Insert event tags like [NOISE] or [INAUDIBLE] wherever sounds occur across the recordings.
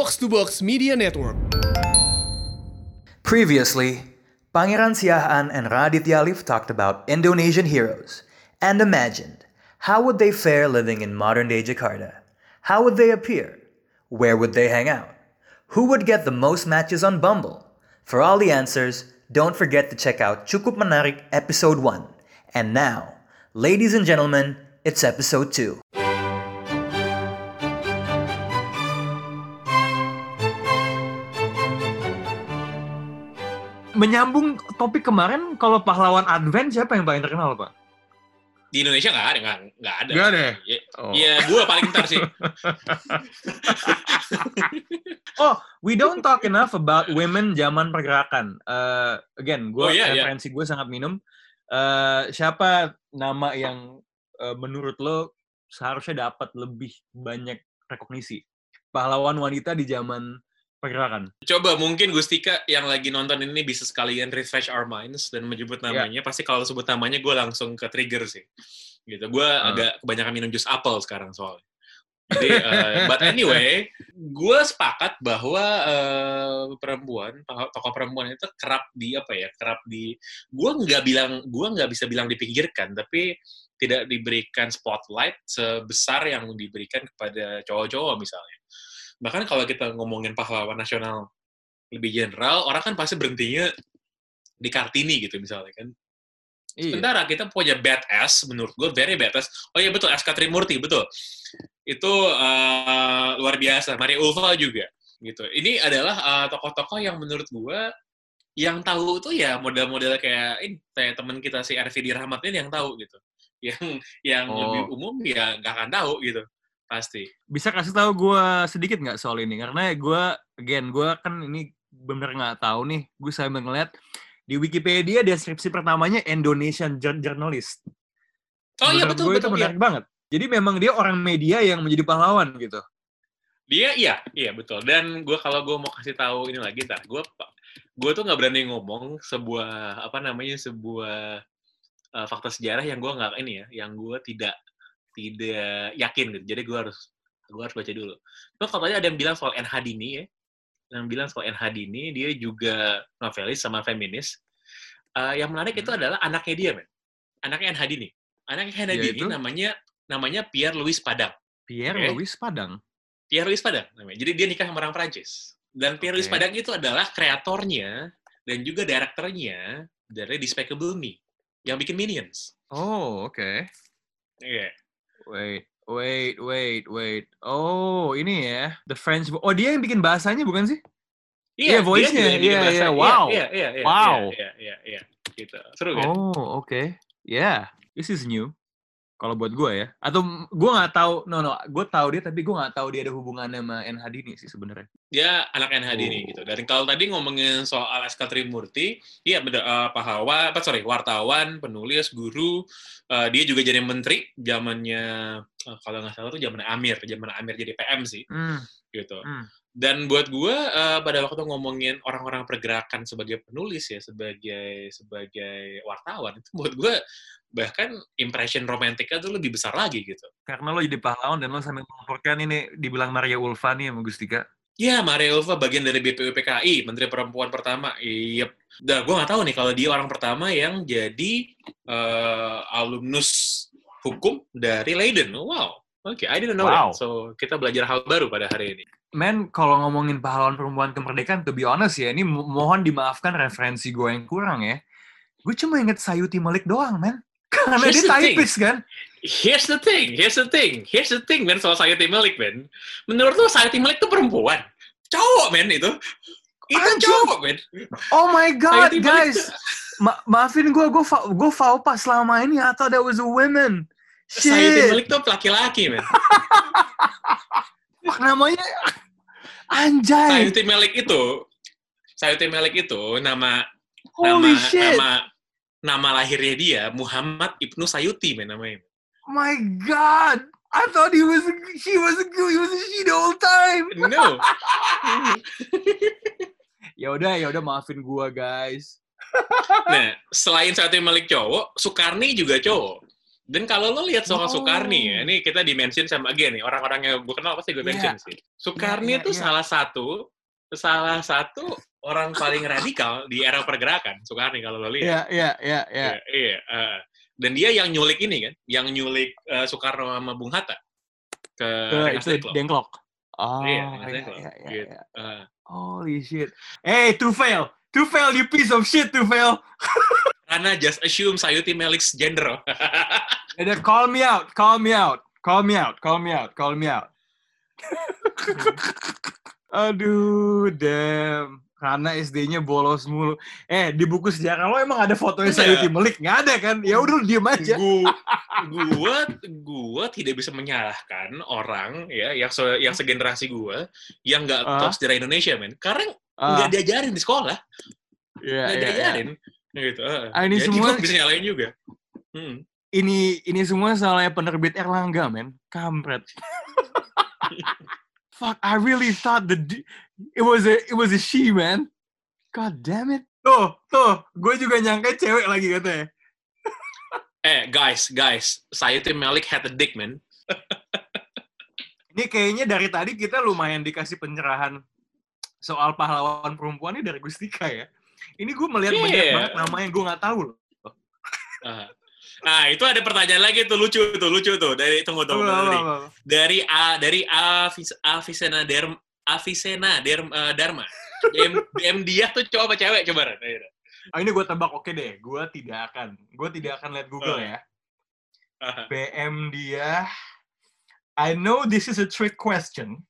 Box to Box Media Network. Previously, Pangeran Siahaan and Raditya Alif talked about Indonesian heroes and imagined how would they fare living in modern-day Jakarta? How would they appear? Where would they hang out? Who would get the most matches on Bumble? For all the answers, don't forget to check out Cukup Menarik Episode 1. And now, ladies and gentlemen, it's Episode 2. Menyambung topik kemarin, kalau pahlawan Advent siapa yang paling terkenal, Pak? Di Indonesia nggak ada, nggak, nggak ada. Nggak ada ya? Ya, Oh. ya gue paling ntar sih. [LAUGHS] Oh, we don't talk enough about women zaman pergerakan. Uh, again, gue Oh, iya, iya. referensi gue sangat minum. Uh, siapa nama yang uh, menurut lo seharusnya dapat lebih banyak rekognisi? Pahlawan wanita di zaman pergerakan. Coba mungkin Gustika yang lagi nonton ini bisa sekalian refresh our minds dan menyebut Ya. namanya. Pasti kalau sebut namanya gue langsung ke trigger sih. Gitu. Gue Ah. agak kebanyakan minum jus apel sekarang soalnya. Jadi, eh, but anyway, gue sepakat bahwa eh, perempuan, tokoh tokoh perempuan itu kerap di apa ya, kerap di, gue nggak bilang, gue nggak bisa bilang dipinggirkan, tapi tidak diberikan spotlight sebesar yang diberikan kepada cowok-cowok misalnya. Bahkan kalau kita ngomongin pahlawan nasional lebih general, orang kan pasti berhentinya di Kartini gitu misalnya kan. Iya. Sementara kita punya badass, menurut gue very badass. Oh iya betul, SK Trimurti, betul. Itu eh, luar biasa. Maria Ulfa juga. gitu. Ini adalah eh, tokoh-tokoh yang menurut gue yang tahu tuh ya model-model kayak ini kayak teman kita si RVD Rahmat ini yang tahu gitu. Yang yang Oh. lebih umum ya nggak akan tahu gitu. Pasti. Bisa kasih tahu gue sedikit nggak soal ini? Karena gue, again, gue kan ini bener nggak tahu nih. Gue sambil ngeliat di Wikipedia deskripsi pertamanya Indonesian Jour- Journalist. Oh iya Menurut betul gue betul. itu iya. menarik banget. Jadi memang dia orang media yang menjadi pahlawan gitu. Dia iya, iya betul. Dan gue kalau gue mau kasih tahu ini lagi, tar gue gue tuh nggak berani ngomong sebuah apa namanya sebuah uh, fakta sejarah yang gue nggak ini ya, yang gue tidak tidak yakin gitu. Jadi gue harus gue harus baca dulu. Tuh katanya ada yang bilang soal NH Dini ya, yang bilang soal NH Dini dia juga novelis sama feminis. Uh, yang menarik itu adalah anaknya dia, men. Anaknya NH Dini. Anaknya NH Dini Yaitu? namanya namanya Pierre Louis Padang. Pierre Oke. Louis Padang. Pierre Louis Padang namanya. Jadi dia nikah sama orang Prancis. Dan Pierre Louis Oke. Padang itu adalah kreatornya dan juga direkturnya dari Despicable Me yang bikin Minions. Oh, oke. Iya. Wait, wait, wait, wait. Oh, ini ya. The French... Oh, dia yang bikin bahasanya bukan sih? Iya, dia voice-nya. Iya, iya, wow. Iya, iya, iya. Wow. Iya, iya, iya. Gitu. Seru kan? Oh, oke. Yeah, this is new. Kalau buat gue ya. Atau gue nggak tahu, no, no. Gue tahu dia, tapi gue nggak tahu dia ada hubungannya sama NH Dini sih sebenarnya. Dia anak NHD nih Oh. gitu. Dan kalau tadi ngomongin soal SK Trimurti, iya bener, eh, pahlawan, apa sorry, wartawan, penulis, guru, eh, dia juga jadi menteri zamannya eh, kalau nggak salah tuh zamannya Amir, zaman Amir jadi PM sih. Hmm. gitu. Hmm. Dan buat gue eh, pada waktu ngomongin orang-orang pergerakan sebagai penulis ya, sebagai sebagai wartawan itu buat gue bahkan impression romantiknya tuh lebih besar lagi gitu. Karena lo jadi pahlawan dan lo sambil melaporkan ini dibilang Maria Ulfa nih sama Gustika. Ya, Maria Ulfa bagian dari BPUPKI, Menteri Perempuan pertama. Iya. Dan gue nggak tahu nih kalau dia orang pertama yang jadi eh, alumnus hukum dari Leiden. Wow. Oke, I didn't know Wow. that. So, kita belajar hal baru pada hari ini. Men, kalau ngomongin pahlawan perempuan kemerdekaan, to be honest ya, ini mo- mohon dimaafkan referensi gue yang kurang ya. Gue cuma inget Sayuti Malik doang, men. [LAUGHS] Karena Here's dia thing. typist kan. Here's the thing, here's the thing, here's the thing, men, soal Sayuti Malik, men. Menurut lo Sayuti Malik itu perempuan? Cowok, men, itu. Itu cowok, men. Oh my God, Sayuti guys. tuh- Ma- maafin gue, gue fa- gue faupa selama ini. I thought that was a woman. Sayuti Shit. Malik tuh laki-laki, men. Namanya Anjay. Sayuti Malik itu, Sayuti Malik itu nama Holy nama shit. nama nama lahirnya dia Muhammad Ibnu Sayuti, men namanya. my God. I thought he was, she was, a, he was a she the whole time. No. [LAUGHS] Ya udah, ya udah maafin gua guys. Nah, selain Sayuti Malik cowok, Soekarni juga cowok. Dan kalau lo lihat soal Oh. Sukarni ya, ini kita dimention sama again nih, orang-orang yang gue kenal pasti gue Iya. mention sih. Sukarni Iya, itu iya. salah satu salah satu orang paling radikal di era pergerakan. Sukarni kalau lo lihat. Iya, iya, iya, iya. Iya, eh. dan dia yang nyulik ini kan, yang nyulik eh, Soekarno sama Bung Hatta ke Ke itu Dengklok. Dengklok. Oh, Iya, iya, iya, iya, gitu. iya. Eh, Holy shit. Hey, Tufail! Tufail, you piece of shit, Tufail! [LAUGHS] karena just assume Sayuti Melik's gender. [LAUGHS] Ada call me out, call me out, call me out, call me out, call me out. [LAUGHS] Aduh, damn. Karena SD-nya bolos mulu. Eh, di buku sejarah lo emang ada fotonya Enggak. Sayuti Melik? Nggak ada kan? Ya udah lu diem aja. gua, [LAUGHS] gua, gua tidak bisa menyalahkan orang ya yang se, yang segenerasi gua yang nggak Ah. tahu sejarah Indonesia men, karena nggak diajarin di sekolah, iya, nggak iya, iya. diajarin, gitu. Ah, ini Jadi semua- [LAUGHS] bisa nyalain juga. Hmm. Ini ini semua salahnya penerbit Erlangga, men. Kampret. [LAUGHS] Fuck, I really thought the d- it was a it was a she, man. God damn it. Tuh, tuh, gue juga nyangka cewek lagi katanya. Eh guys, guys, Sayuti Melik had a dick man. [LAUGHS] Ini kayaknya dari tadi kita lumayan dikasih pencerahan soal pahlawan perempuan ini dari Gustika ya. Ini gue melihat Iya. banyak banget nama yang gue nggak tahu loh. Ah. Nah, itu ada pertanyaan lagi tuh lucu tuh, lucu tuh. Dari tunggu tunggu apa, dari dari A dari Avis, Avisena Derm Avisena Derm, eh, Dharma. BM, BM dia tuh cowok apa cewek coba. Ah, ini gue tebak oke deh. Gue tidak akan. Gue tidak akan lihat Google Oh. ya. Ah, BM dia. I know this is a trick question.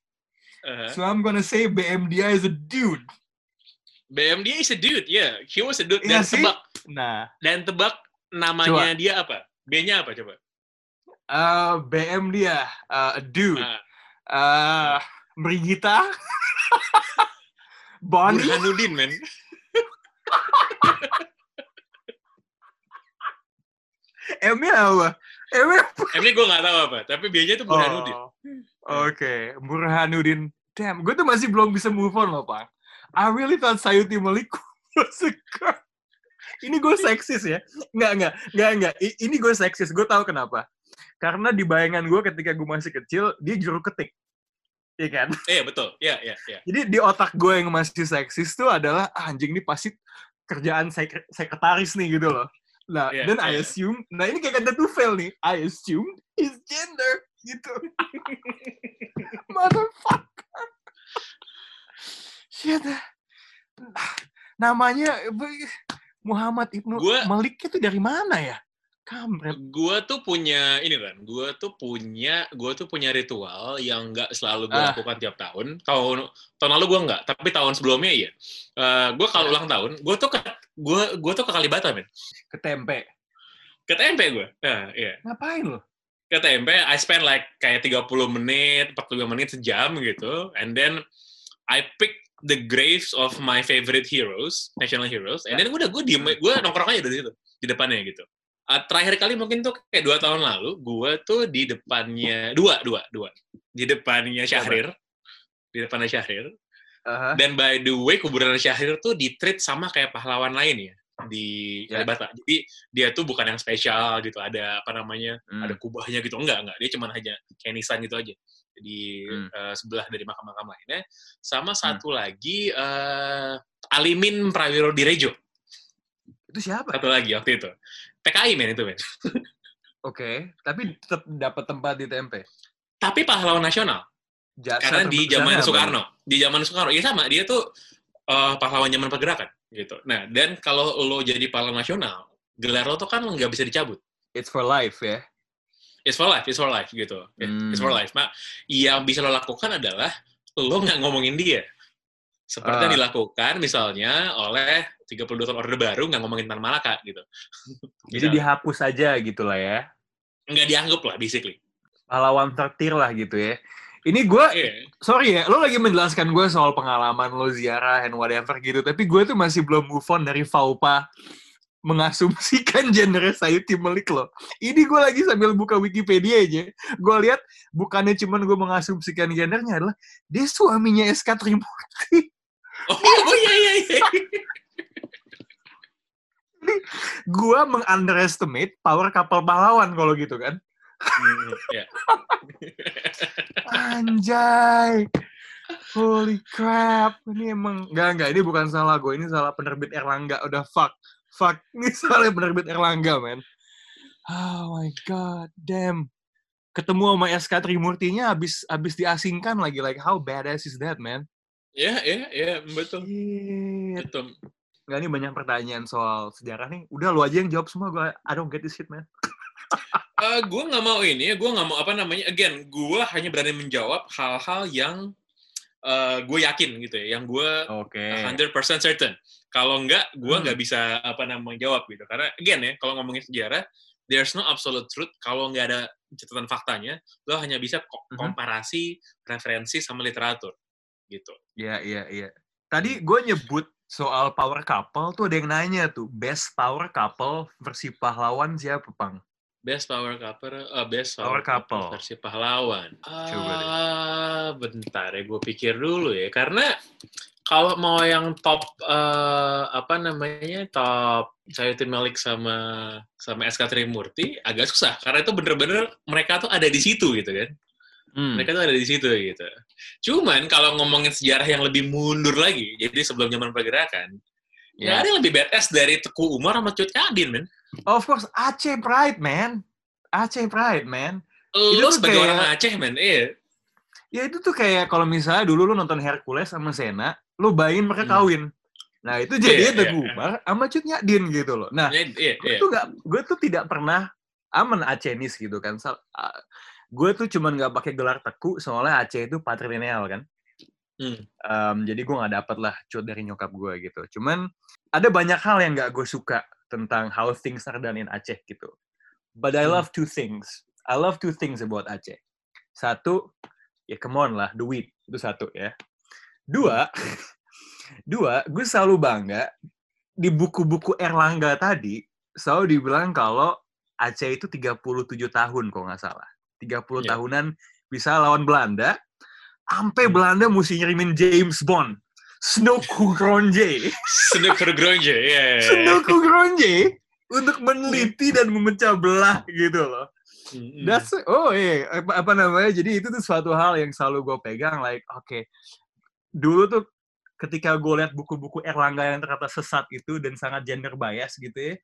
ah. So I'm gonna say BM dia is a dude. BM dia is a dude, yeah. He was a dude. Iya Dan sih. tebak, Nah, dan tebak namanya dia apa? B-nya apa coba? uh, BM dia uh, a dude. Ah, Uh, Brigita. [LAUGHS] Bonnie. Burhanuddin, men. M-nya apa? M-nya M-nya gue nggak tahu apa, tapi B-nya tuh Burhanuddin. Oh, Oke, Burhanuddin. Damn, gue tuh masih belum bisa move on loh, Pak. I really thought Sayuti Malik [LAUGHS] was a girl. Ini gue seksis ya. Nggak, nggak, nggak, nggak. I- Ini gue seksis. Gue tahu kenapa. Karena di bayangan gue ketika gue masih kecil, dia juru ketik. Iya kan? [LAUGHS] Iya, betul. Iya, iya, iya. Jadi di otak gue yang masih seksis tuh adalah, ah, anjing ini pasti kerjaan sek- sekretaris nih gitu loh. Nah, Iya, dan I iya. assume, nah ini kayak kata Tufel nih, I assume his gender gitu. [LAUGHS] Motherfucker. Shit. Namanya Muhammad Ibnu Gua- Malik itu dari mana ya? Kampret. Gue tuh punya ini kan, gue tuh punya gue tuh punya ritual yang nggak selalu gue Ah. lakukan tiap tahun. Tahun tahun lalu gue nggak, tapi tahun sebelumnya iya. gue kalau Ya. ulang tahun, gue tuh ke gue gue tuh ke Kalibata men, Ke tempe. ke TMP gue. Nah, iya. Ngapain lo? Ke TMP, I spend like kayak 30 menit, 45 menit sejam gitu, and then I pick the graves of my favorite heroes, national heroes, and then udah gue diem, gue nongkrong aja dari situ, di depannya gitu. Uh, terakhir kali mungkin tuh kayak dua tahun lalu, gue tuh di depannya, dua, dua, dua. Di depannya Syahrir, di depannya Syahrir, Aha. dan by the way, kuburan Syahrir tuh di-treat sama kayak pahlawan lain ya, di Ya. Kalibata. Jadi dia tuh bukan yang spesial gitu, ada apa namanya, Hmm. ada kubahnya gitu. Enggak enggak. Dia cuma hanya kayak nisan gitu aja. Di Hmm. eh, sebelah dari makam-makam lainnya. Sama satu lagi eh, Alimin Prawiro Direjo Itu siapa? satu lagi waktu itu. PKI men itu men. [LAUGHS] Oke, tapi tetap dapat tempat di tempe. tapi pahlawan nasional. Jasa karena di zaman apa? Soekarno. di zaman Soekarno. Ya sama. Dia tuh eh, pahlawan zaman pergerakan gitu nah dan kalau lo jadi pahlawan nasional gelar lo tuh kan nggak bisa dicabut It's for life ya. It's for life, it's for life gitu. Hmm. It's for life. Mak, yang bisa lo lakukan adalah lo nggak ngomongin dia. Seperti yang Ah. dilakukan misalnya oleh 32 tahun Orde Baru nggak ngomongin Tan Malaka gitu. [LAUGHS] Jadi dihapus aja gitu lah ya. nggak dianggap lah basically. Pahlawan tertir lah gitu ya. Ini gue, Iya. sorry ya, lo lagi menjelaskan gue soal pengalaman lo ziarah and whatever gitu, tapi gue tuh masih belum move on dari Faupa mengasumsikan [LAUGHS] genre Sayuti Melik lo. Ini gue lagi sambil buka Wikipedia aja. Gue lihat bukannya cuman gue mengasumsikan gendernya adalah dia suaminya SK Trimurti. Oh, oh iya iya iya. Ini gua meng-underestimate power couple pahlawan kalau gitu kan. Hmm, ya. Anjay. Holy crap. Ini emang enggak enggak ini bukan salah gue, ini salah penerbit Erlangga. Udah fuck. Fuck. [LAUGHS] Ini salah penerbit Erlangga, man. Oh my god, damn. Ketemu sama SK Trimurtinya habis habis diasingkan lagi. Like how badass is that, man? Ya, ya, ya, betul. Shit. Betul. Nggak, ini banyak pertanyaan soal sejarah nih. Udah lu aja yang jawab semua. Gue, I don't get this shit, man. [LAUGHS] Eh, gue nggak mau ini, gue nggak mau apa namanya. Again, gue hanya berani menjawab hal-hal yang eh, gue yakin gitu ya, yang gue Oke. 100% certain. Kalau nggak, gue Hmm. nggak bisa apa namanya jawab gitu. Karena again ya, kalau ngomongin sejarah, there's no absolute truth. Kalau nggak ada catatan faktanya, lo hanya bisa Mhm. komparasi, referensi sama literatur gitu. Iya, iya, iya. Tadi gue nyebut soal power couple tuh ada yang nanya tuh, best power couple versi pahlawan siapa, Pang? Best power couple, eh, best Power power, couple. couple. versi pahlawan. Coba deh. Ah, bentar ya, gue pikir dulu ya. Karena kalau mau yang top eh, apa namanya top Sayutin Malik sama sama SK Trimurti agak susah karena itu bener-bener mereka tuh ada di situ gitu kan. Hmm. Mereka tuh ada di situ gitu. Cuman kalau ngomongin sejarah yang lebih mundur lagi, jadi sebelum zaman pergerakan, nggak Ya. ada yang lebih badass dari Teku Umar sama Cut Kadin, men. Of course, Aceh Pride, man. Aceh Pride, man. Itu Lo tuh sebagai kayak- orang Aceh, men. Iya. Ya itu tuh kayak kalau misalnya dulu lu nonton Hercules sama Sena, lu bayangin mereka Hmm. kawin. Nah itu jadi Teguh iya. Umar sama Cut Nyadin gitu loh. Nah, Iya, iya, gue tuh gak, gue tuh tidak pernah aman Acenis gitu kan. Sal- ah, gue tuh cuman gak pakai gelar teku soalnya Aceh itu patrilineal kan. Hmm. Em, jadi gue nggak dapet lah cut dari nyokap gue gitu. Cuman ada banyak hal yang gak gue suka tentang how things are done in Aceh gitu. But I Hmm. love two things. I love two things about Aceh. Satu, ya come on lah, duit. Itu satu ya. Dua, [LAUGHS] dua, gue selalu bangga di buku-buku Erlangga tadi selalu dibilang kalau Aceh itu 37 tahun kalau nggak salah. 30 Iya. tahunan bisa lawan Belanda. Sampai Hmm. Belanda mesti ngirimin James Bond. Snoku Gronje. Snooker Gronje, iya. Snoku Gronje untuk meneliti dan memecah belah gitu loh. That's oh iya apa, apa namanya? Jadi itu tuh suatu hal yang selalu gue pegang like oke. Dulu tuh ketika gue lihat buku-buku Erlangga yang ternyata sesat itu dan sangat gender bias gitu ya.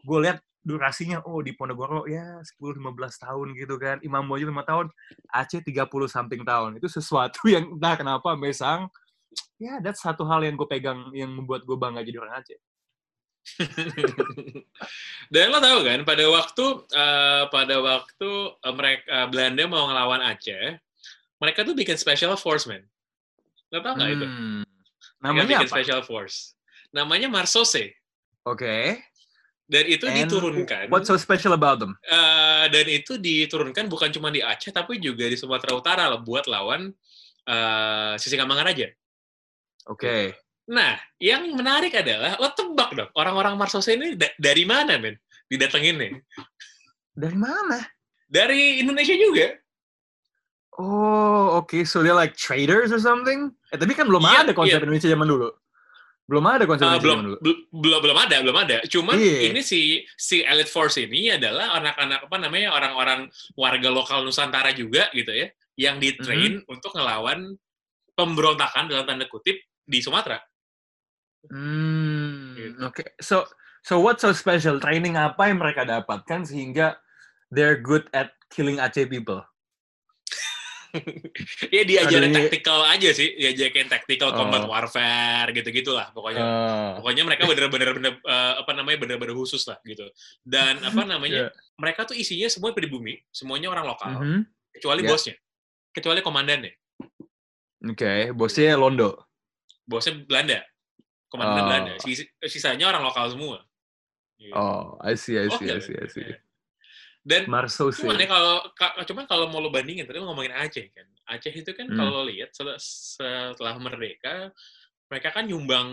Gue lihat durasinya oh di Ponorogo ya 10 15 tahun gitu kan. Imam Bonjol 5 tahun, Aceh 30 something tahun. Itu sesuatu yang entah kenapa mesang ya that's satu hal yang gue pegang yang membuat gue bangga jadi orang Aceh. [LAUGHS] Dan lo tahu kan, pada waktu eh, pada waktu mereka Belanda mau ngelawan Aceh, mereka tuh bikin special force, man. Lo tau nggak itu? Hmm. Mereka Namanya bikin apa? special force. Namanya Marsose. Oke. Dan itu And diturunkan. What's so special about them? eh, dan itu diturunkan bukan cuma di Aceh, tapi juga di Sumatera Utara loh, buat lawan eh Sisingamangaraja. Oke. Nah, yang menarik adalah lo tebak dong, orang-orang Marsose ini da- dari mana, men? Didatengin nih. Dari mana? Dari Indonesia juga. Oh, oke. So they're like traders or something? Eh, tapi kan belum Iya, ada konsep iya. Indonesia zaman dulu. Belum ada konsep Uh, Indonesia belum, zaman dulu. bel- belum belum ada belum ada cuman Iya. ini si si elite force ini adalah anak-anak apa namanya orang-orang warga lokal Nusantara juga gitu ya yang di train Mhm. untuk ngelawan pemberontakan dalam tanda kutip di Sumatera Hmm, Gitu. oke. So, so what's so special? Training apa yang mereka dapatkan sehingga they're good at killing Aceh people? [LAUGHS] ya diajarin Aduh, tactical aja sih diajarin tactical combat Oh. warfare gitu gitulah pokoknya Oh, pokoknya mereka bener-bener bener eh, apa namanya bener-bener khusus lah gitu dan apa namanya [LAUGHS] Iya. mereka tuh isinya semua pribumi semuanya orang lokal mhm. kecuali Iya. bosnya kecuali komandannya Oke, bosnya Londo. Bosnya Belanda komandan Oh. Belanda Sis- sisanya orang lokal semua Gitu. Oh, I see, I see, Oke, I see, I see. dan cuman ya kalau ka- cuman kalau mau lo bandingin tadi lo ngomongin Aceh kan Aceh itu kan Hmm. kalau lo lihat setelah, setelah merdeka mereka kan nyumbang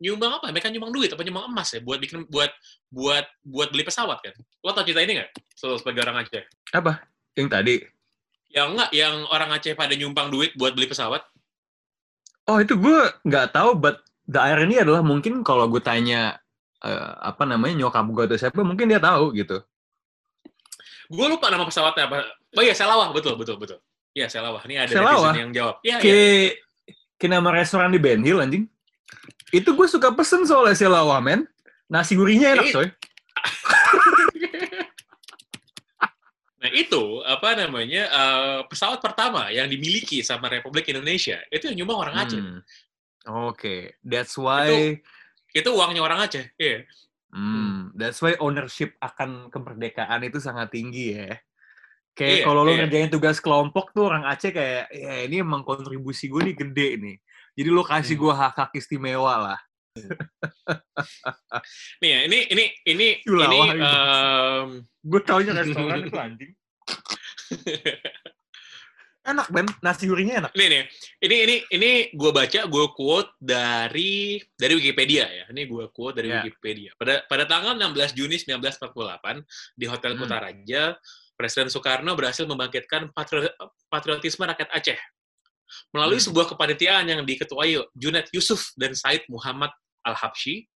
nyumbang apa mereka nyumbang duit apa nyumbang emas ya buat bikin buat buat buat beli pesawat kan lo tau cerita ini nggak so, sebagai orang Aceh Apa? Yang tadi? yang enggak yang orang Aceh pada nyumbang duit buat beli pesawat Oh, itu gue nggak tahu, but the irony adalah mungkin kalau gue tanya eh, apa namanya nyokap gue atau siapa mungkin dia tahu gitu. Gue lupa nama pesawatnya apa. Oh iya, Selawah, betul, betul, betul. Iya, Selawah. Ini ada Selawah? yang jawab. Iya, iya. Kayak kayak nama restoran di Ben Hill anjing. Itu gue suka pesen soalnya Selawa men. Nasi gurihnya enak Eh, coy. Nah itu apa namanya eh, pesawat pertama yang dimiliki sama Republik Indonesia itu yang nyumbang orang Aceh. Hmm. Oke, that's why Itu uangnya orang Aceh. Iya. Hmm, that's why ownership akan kemerdekaan itu sangat tinggi ya. Kayak Iya, kalau lo iya. ngerjain tugas kelompok tuh orang Aceh kayak, ya ini emang kontribusi gue nih gede nih. Jadi lo kasih Hmm. gue hak-hak istimewa lah. Nih ya, ini ini ini Yulah, ini em, Gue taunya restoran itu anjing. [LAUGHS] Enak Ben, nasi gurihnya enak. Nih nih, ini ini ini gue baca, gue quote dari dari Wikipedia ya. Ini gue quote dari Ya. Wikipedia. Pada pada tanggal 16 Juni 1948 di Hotel Hmm. Kutaraja, Presiden Soekarno berhasil membangkitkan patri- patriotisme rakyat Aceh melalui Hmm. sebuah kepanitiaan yang diketuai Junet Yusuf dan Said Muhammad Al-Habsyi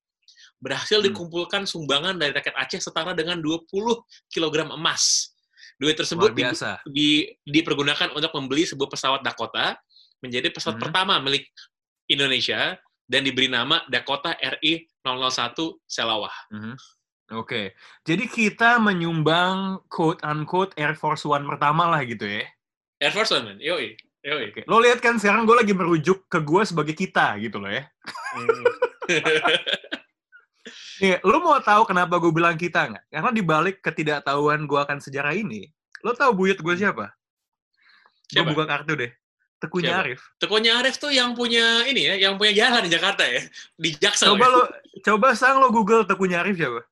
berhasil Hmm. dikumpulkan sumbangan dari rakyat Aceh setara dengan 20 kg emas. Duit tersebut biasa. di, dipergunakan untuk membeli sebuah pesawat Dakota menjadi pesawat Mhm. pertama milik Indonesia dan diberi nama Dakota RI 001 Selawah. Mhm. Oke, jadi kita menyumbang quote unquote Air Force One pertama lah gitu ya. Air Force One, man. Yoi. Oke. Lo lihat kan sekarang gue lagi merujuk ke gue sebagai kita gitu loh ya. Hmm. [LAUGHS] Nih, lo mau tahu kenapa gue bilang kita nggak? Karena dibalik ketidaktahuan gue akan sejarah ini, lo tahu buyut gue siapa? Gue buka kartu deh. Tekunya Siapa? Arif. Tekonya Arif tuh yang punya ini ya, yang punya jalan di Jakarta ya. Di Jaksel. Coba ya? lo, coba sang lo Google Tekunya Arif siapa?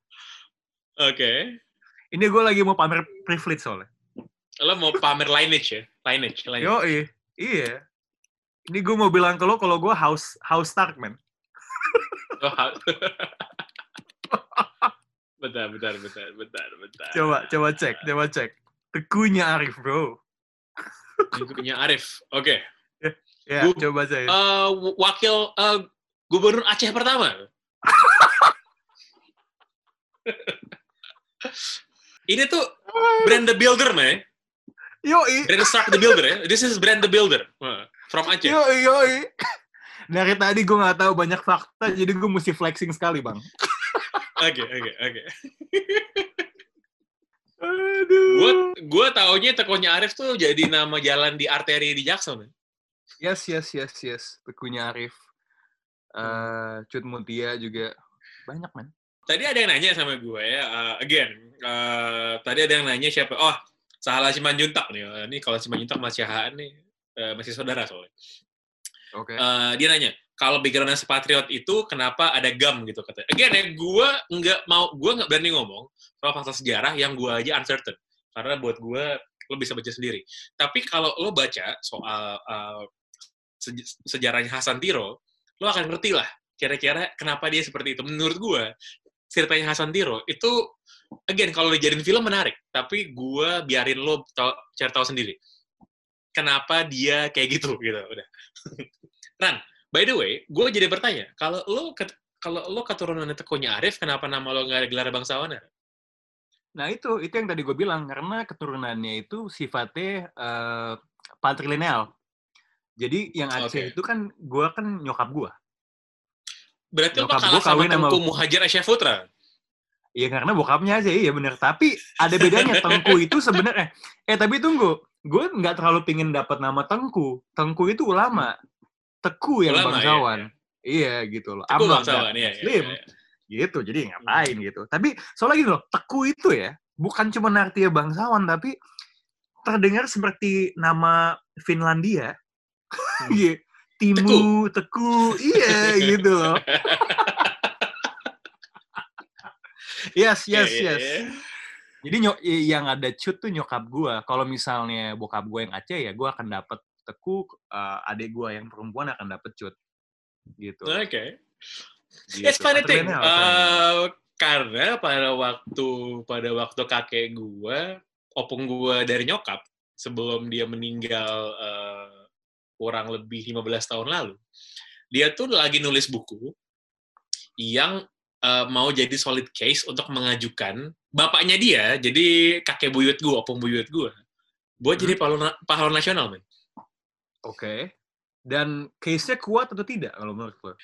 Oke. Ini gue lagi mau pamer privilege soalnya. Lo mau pamer lineage ya? Lineage. lineage. Yo, iya. Ini gue mau bilang ke lo kalau gue house house Stark man. Oh, [LAUGHS] bentar, bentar, bentar, bentar, bentar. Coba, coba cek, coba cek. Tekunya Arif bro. Tekonya Arif. Oke. Ya, Gu- coba cek. Eh, wakil eh, gubernur Aceh pertama. [LAUGHS] Ini tuh brand the builder, man. Yoi, Brand Stark the builder ya. This is brand the builder. From Aceh. yoi, yoi. Dari tadi gue nggak tahu banyak fakta, jadi gue mesti flexing sekali bang. Oke, oke, oke. Aduh. Gue gue taunya tekonya Arif tuh jadi nama jalan di arteri di man. Yes, yes, yes, yes. Tekunya Arif. Eh, Cut Mutia juga banyak man. Tadi ada yang nanya sama gue ya, uh, again, uh, tadi ada yang nanya siapa? Oh, Sahala Simanjuntak nih. Uh, Ini kalau Simanjuntak masih HAN nih, uh, masih saudara soalnya. Oke. Uh, dia nanya, kalau backgroundnya sepatriot itu kenapa ada gam gitu katanya. Again ya, gue nggak mau, gue nggak berani ngomong soal fakta sejarah yang gue aja uncertain. Karena buat gue, lo bisa baca sendiri. Tapi kalau lo baca soal uh, sej- sejarahnya Hasan Tiro, lo akan ngerti lah kira-kira kenapa dia seperti itu. Menurut gue, ceritanya Hasan Tiro itu, again, kalau dijadiin film menarik. Tapi gue biarin lo tau, cari tahu sendiri. Kenapa dia kayak gitu, [LAUGHS] gitu. Udah. Ran, by the way, gue jadi bertanya, kalau lo kalau lo keturunan Tekonya Arif, kenapa nama lo nggak ada gelar bangsawan? Nah itu, itu yang tadi gue bilang karena keturunannya itu sifatnya eh, patrilineal. Jadi yang Aceh Oke. itu kan gue kan nyokap gue. Berarti lo kalah gua sama kawin sama- Tengku Muhajir Asia Putra. Iya karena bokapnya aja iya bener. Tapi ada bedanya [LAUGHS] Tengku itu sebenarnya. Eh tapi tunggu, gue nggak terlalu pingin dapat nama Tengku. Tengku itu ulama. Teku yang Ulama, iya, bangsawan. Iya gitu loh. Teku bangsawan, iya. iya, Muslim. iya. Gitu. Jadi ngapain gitu. Tapi soalnya gini loh, Teku itu ya bukan cuma artinya bangsawan tapi terdengar seperti nama Finlandia. [LAUGHS] Iya. Timu, Teku, iya gitu loh. [LAUGHS] Yes, Iya, yes, iya, yes. iya. Jadi nyok yang ada cut tuh nyokap gua. Kalau misalnya bokap gue yang Aceh ya gua akan dapat teku, eh, adik gua yang perempuan akan dapat cut. Gitu. Oke. gitu. It's funny thing. Uh, karena pada waktu pada waktu kakek gua, opung gua dari nyokap sebelum dia meninggal uh, kurang lebih 15 tahun lalu, dia tuh lagi nulis buku yang uh, mau jadi solid case untuk mengajukan bapaknya dia, jadi kakek buyut gue, opung buyut gue, buat Hmm. jadi pahlawan, pahlawan nasional, men. Oke. Dan case-nya kuat atau tidak kalau menurut lo?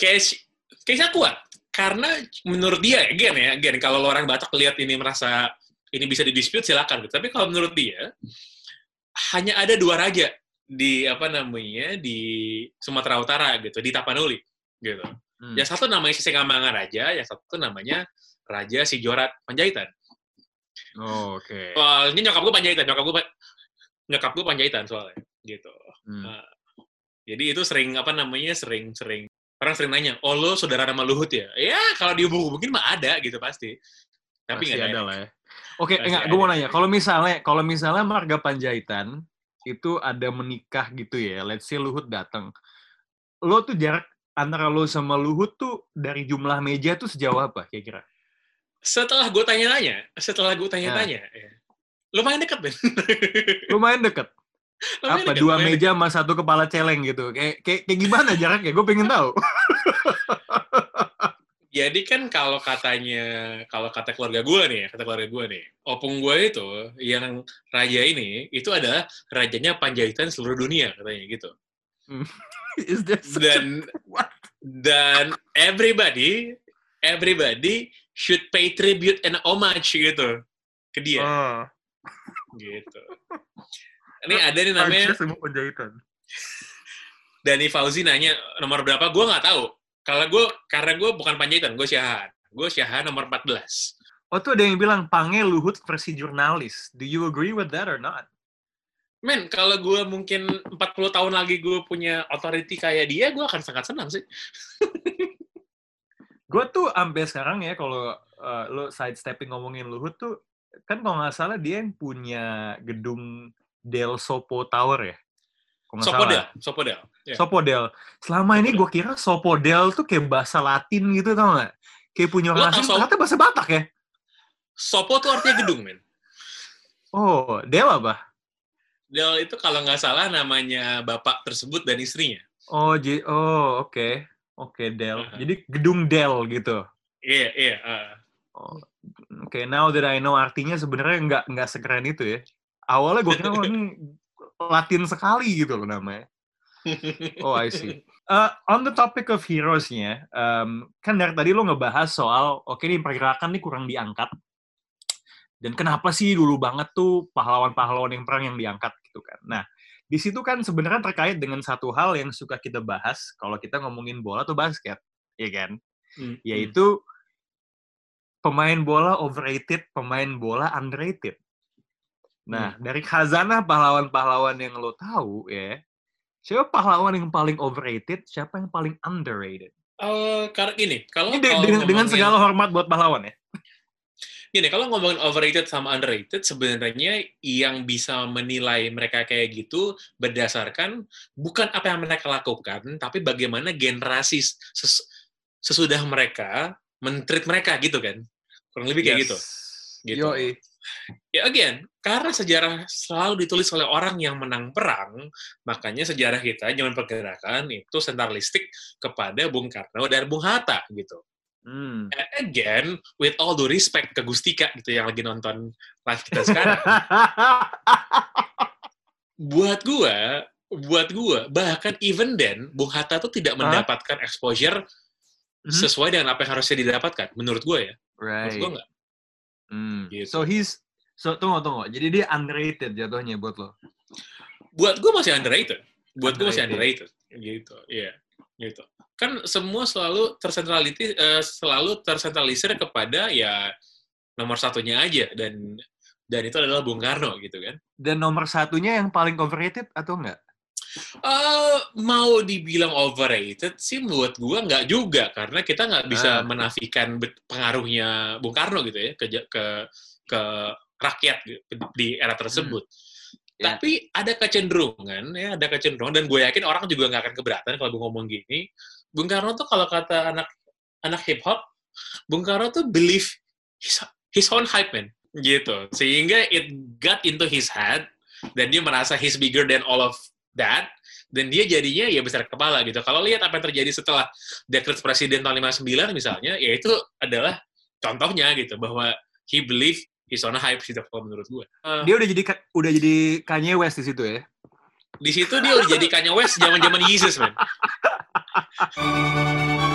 Case, case-nya kuat. Karena menurut dia, again ya, again, kalau lo orang Batak lihat ini merasa ini bisa didispute, silakan. Tapi kalau menurut dia, hanya ada dua raja di apa namanya di Sumatera Utara gitu, di Tapanuli gitu. Hmm. Yang satu namanya Sisingamangaraja, Raja, yang satu namanya Raja Sijorat Panjaitan. Oh, Oke. Soalnya nyokap gue Panjaitan, nyokap gue nyokap gue Panjaitan soalnya gitu. Hmm. Nah, jadi itu sering apa namanya sering-sering orang sering nanya, oh lo saudara nama Luhut ya? Ya kalau dihubung-hubungin mah ada gitu pasti. Tapi nggak ada lah ya. Oke, Masih enggak, gue mau nanya. Kalau misalnya, kalau misalnya marga Panjaitan itu ada menikah gitu ya, let's say Luhut datang, lo tuh jarak antara lo sama Luhut tuh dari jumlah meja tuh sejauh apa kira-kira? Setelah gue tanya-tanya, setelah gue tanya-tanya, ya, lumayan deket Ben. [LAUGHS] Lumayan deket. Lumayan apa deket, dua meja sama satu kepala celeng gitu? Kayak kayak, kayak gimana jaraknya? Gue pengen tahu. [LAUGHS] Jadi kan kalau katanya, kalau kata keluarga gue nih, kata keluarga gue nih, opung gue itu, yang raja ini, itu adalah rajanya Panjaitan seluruh dunia, katanya gitu. [LAUGHS] Is that such a- Dan, [LAUGHS] What? dan everybody, everybody should pay tribute and homage gitu ke dia, Oh, gitu. Ini ada nih namanya, Panjaitan. Dani Fauzi nanya nomor berapa, gue nggak tahu. Kalau gue, karena gue bukan Panjaitan, gue Syahan. Gue Syahan nomor 14. Oh tuh ada yang bilang Pange Luhut versi jurnalis. Do you agree with that or not? Men, kalau gue mungkin 40 tahun lagi gue punya authority kayak dia, gue akan sangat senang sih. [LAUGHS] Gue tuh sampai sekarang ya kalau uh, lo sidestepping ngomongin Luhut tuh kan kalau nggak salah dia yang punya gedung Del Sopo Tower ya. Kalau Sopodel, salah. Sopodel. Ya. Sopodel. Selama ini gue kira Sopodel tuh kayak bahasa Latin gitu tau nggak? Kayak punya orang asing, Sop- ternyata bahasa Batak ya. Sopo tuh artinya gedung, men. Oh, Del apa? Del itu kalau nggak salah namanya bapak tersebut dan istrinya. Oh, j oh oke. Oke, Del. Aha. Jadi gedung Del gitu. Iya, iya. ah. Oh, Oke, now that I know artinya sebenarnya nggak nggak sekeren itu ya. Awalnya gue kira oh, ini Latin sekali gitu loh namanya. [LAUGHS] Oh, I see. Uh, on the topic of heroes-nya, um, kan dari tadi lo ngebahas soal, oke nih pergerakan nih kurang diangkat. Dan kenapa sih dulu banget tuh pahlawan-pahlawan yang perang yang diangkat gitu kan. Nah, di situ kan sebenarnya terkait dengan satu hal yang suka kita bahas kalau kita ngomongin bola atau basket, ya kan? Hmm, Yaitu pemain bola overrated, pemain bola underrated. Nah, dari khazanah pahlawan-pahlawan yang lo tahu ya, siapa pahlawan yang paling overrated, siapa yang paling underrated? Eh, karena gini, kalau Ini de- kalau dengan, dengan segala hormat buat pahlawan ya. Gini, kalau ngomongin overrated sama underrated, sebenarnya yang bisa menilai mereka kayak gitu berdasarkan bukan apa yang mereka lakukan, tapi bagaimana generasi ses- sesudah mereka mentreat mereka gitu kan. Kurang lebih kayak gitu. Gitu. Yoi. Ya again, karena sejarah selalu ditulis oleh orang yang menang perang, makanya sejarah kita zaman pergerakan itu sentralistik kepada Bung Karno dan Bung Hatta gitu. Hmm. And again, with all due respect ke Gustika gitu yang lagi nonton live kita sekarang, [LAUGHS] buat gua, buat gua, bahkan even then, Bung Hatta tuh tidak Hah? mendapatkan exposure Mhm. sesuai dengan apa yang harusnya didapatkan, menurut gua ya. Menurut right. gua nggak. Hmm. Gitu. So he's so tunggu tunggu. Jadi dia underrated jatuhnya buat lo. Buat gua masih underrated. Buat gua masih Underrated. Gitu, iya. Gitu. Kan semua selalu tersentraliti, eh, selalu tersentralisir kepada ya nomor satunya aja dan dan itu adalah Bung Karno gitu kan. Dan nomor satunya yang paling overrated atau enggak? Eh, mau dibilang overrated sih buat gua nggak juga karena kita nggak bisa Ah. menafikan pengaruhnya Bung Karno gitu ya ke ke ke rakyat di era tersebut. Ya. Tapi ada kecenderungan ya, ada kecenderungan dan gue yakin orang juga nggak akan keberatan kalau gue ngomong gini. Bung Karno tuh kalau kata anak anak hip hop, Bung Karno tuh believe his, his own hype man gitu. Sehingga it got into his head dan dia merasa he's bigger than all of that dan dia jadinya ya besar kepala gitu. Kalau lihat apa yang terjadi setelah dekret presiden tahun 59 misalnya, ya itu adalah contohnya gitu bahwa he believe he's on a hype gitu kalau menurut gue. Uh, Dia udah jadi udah jadi Kanye West di situ ya. di situ dia udah jadi Kanye West zaman-zaman Yeezus, man. [LAUGHS]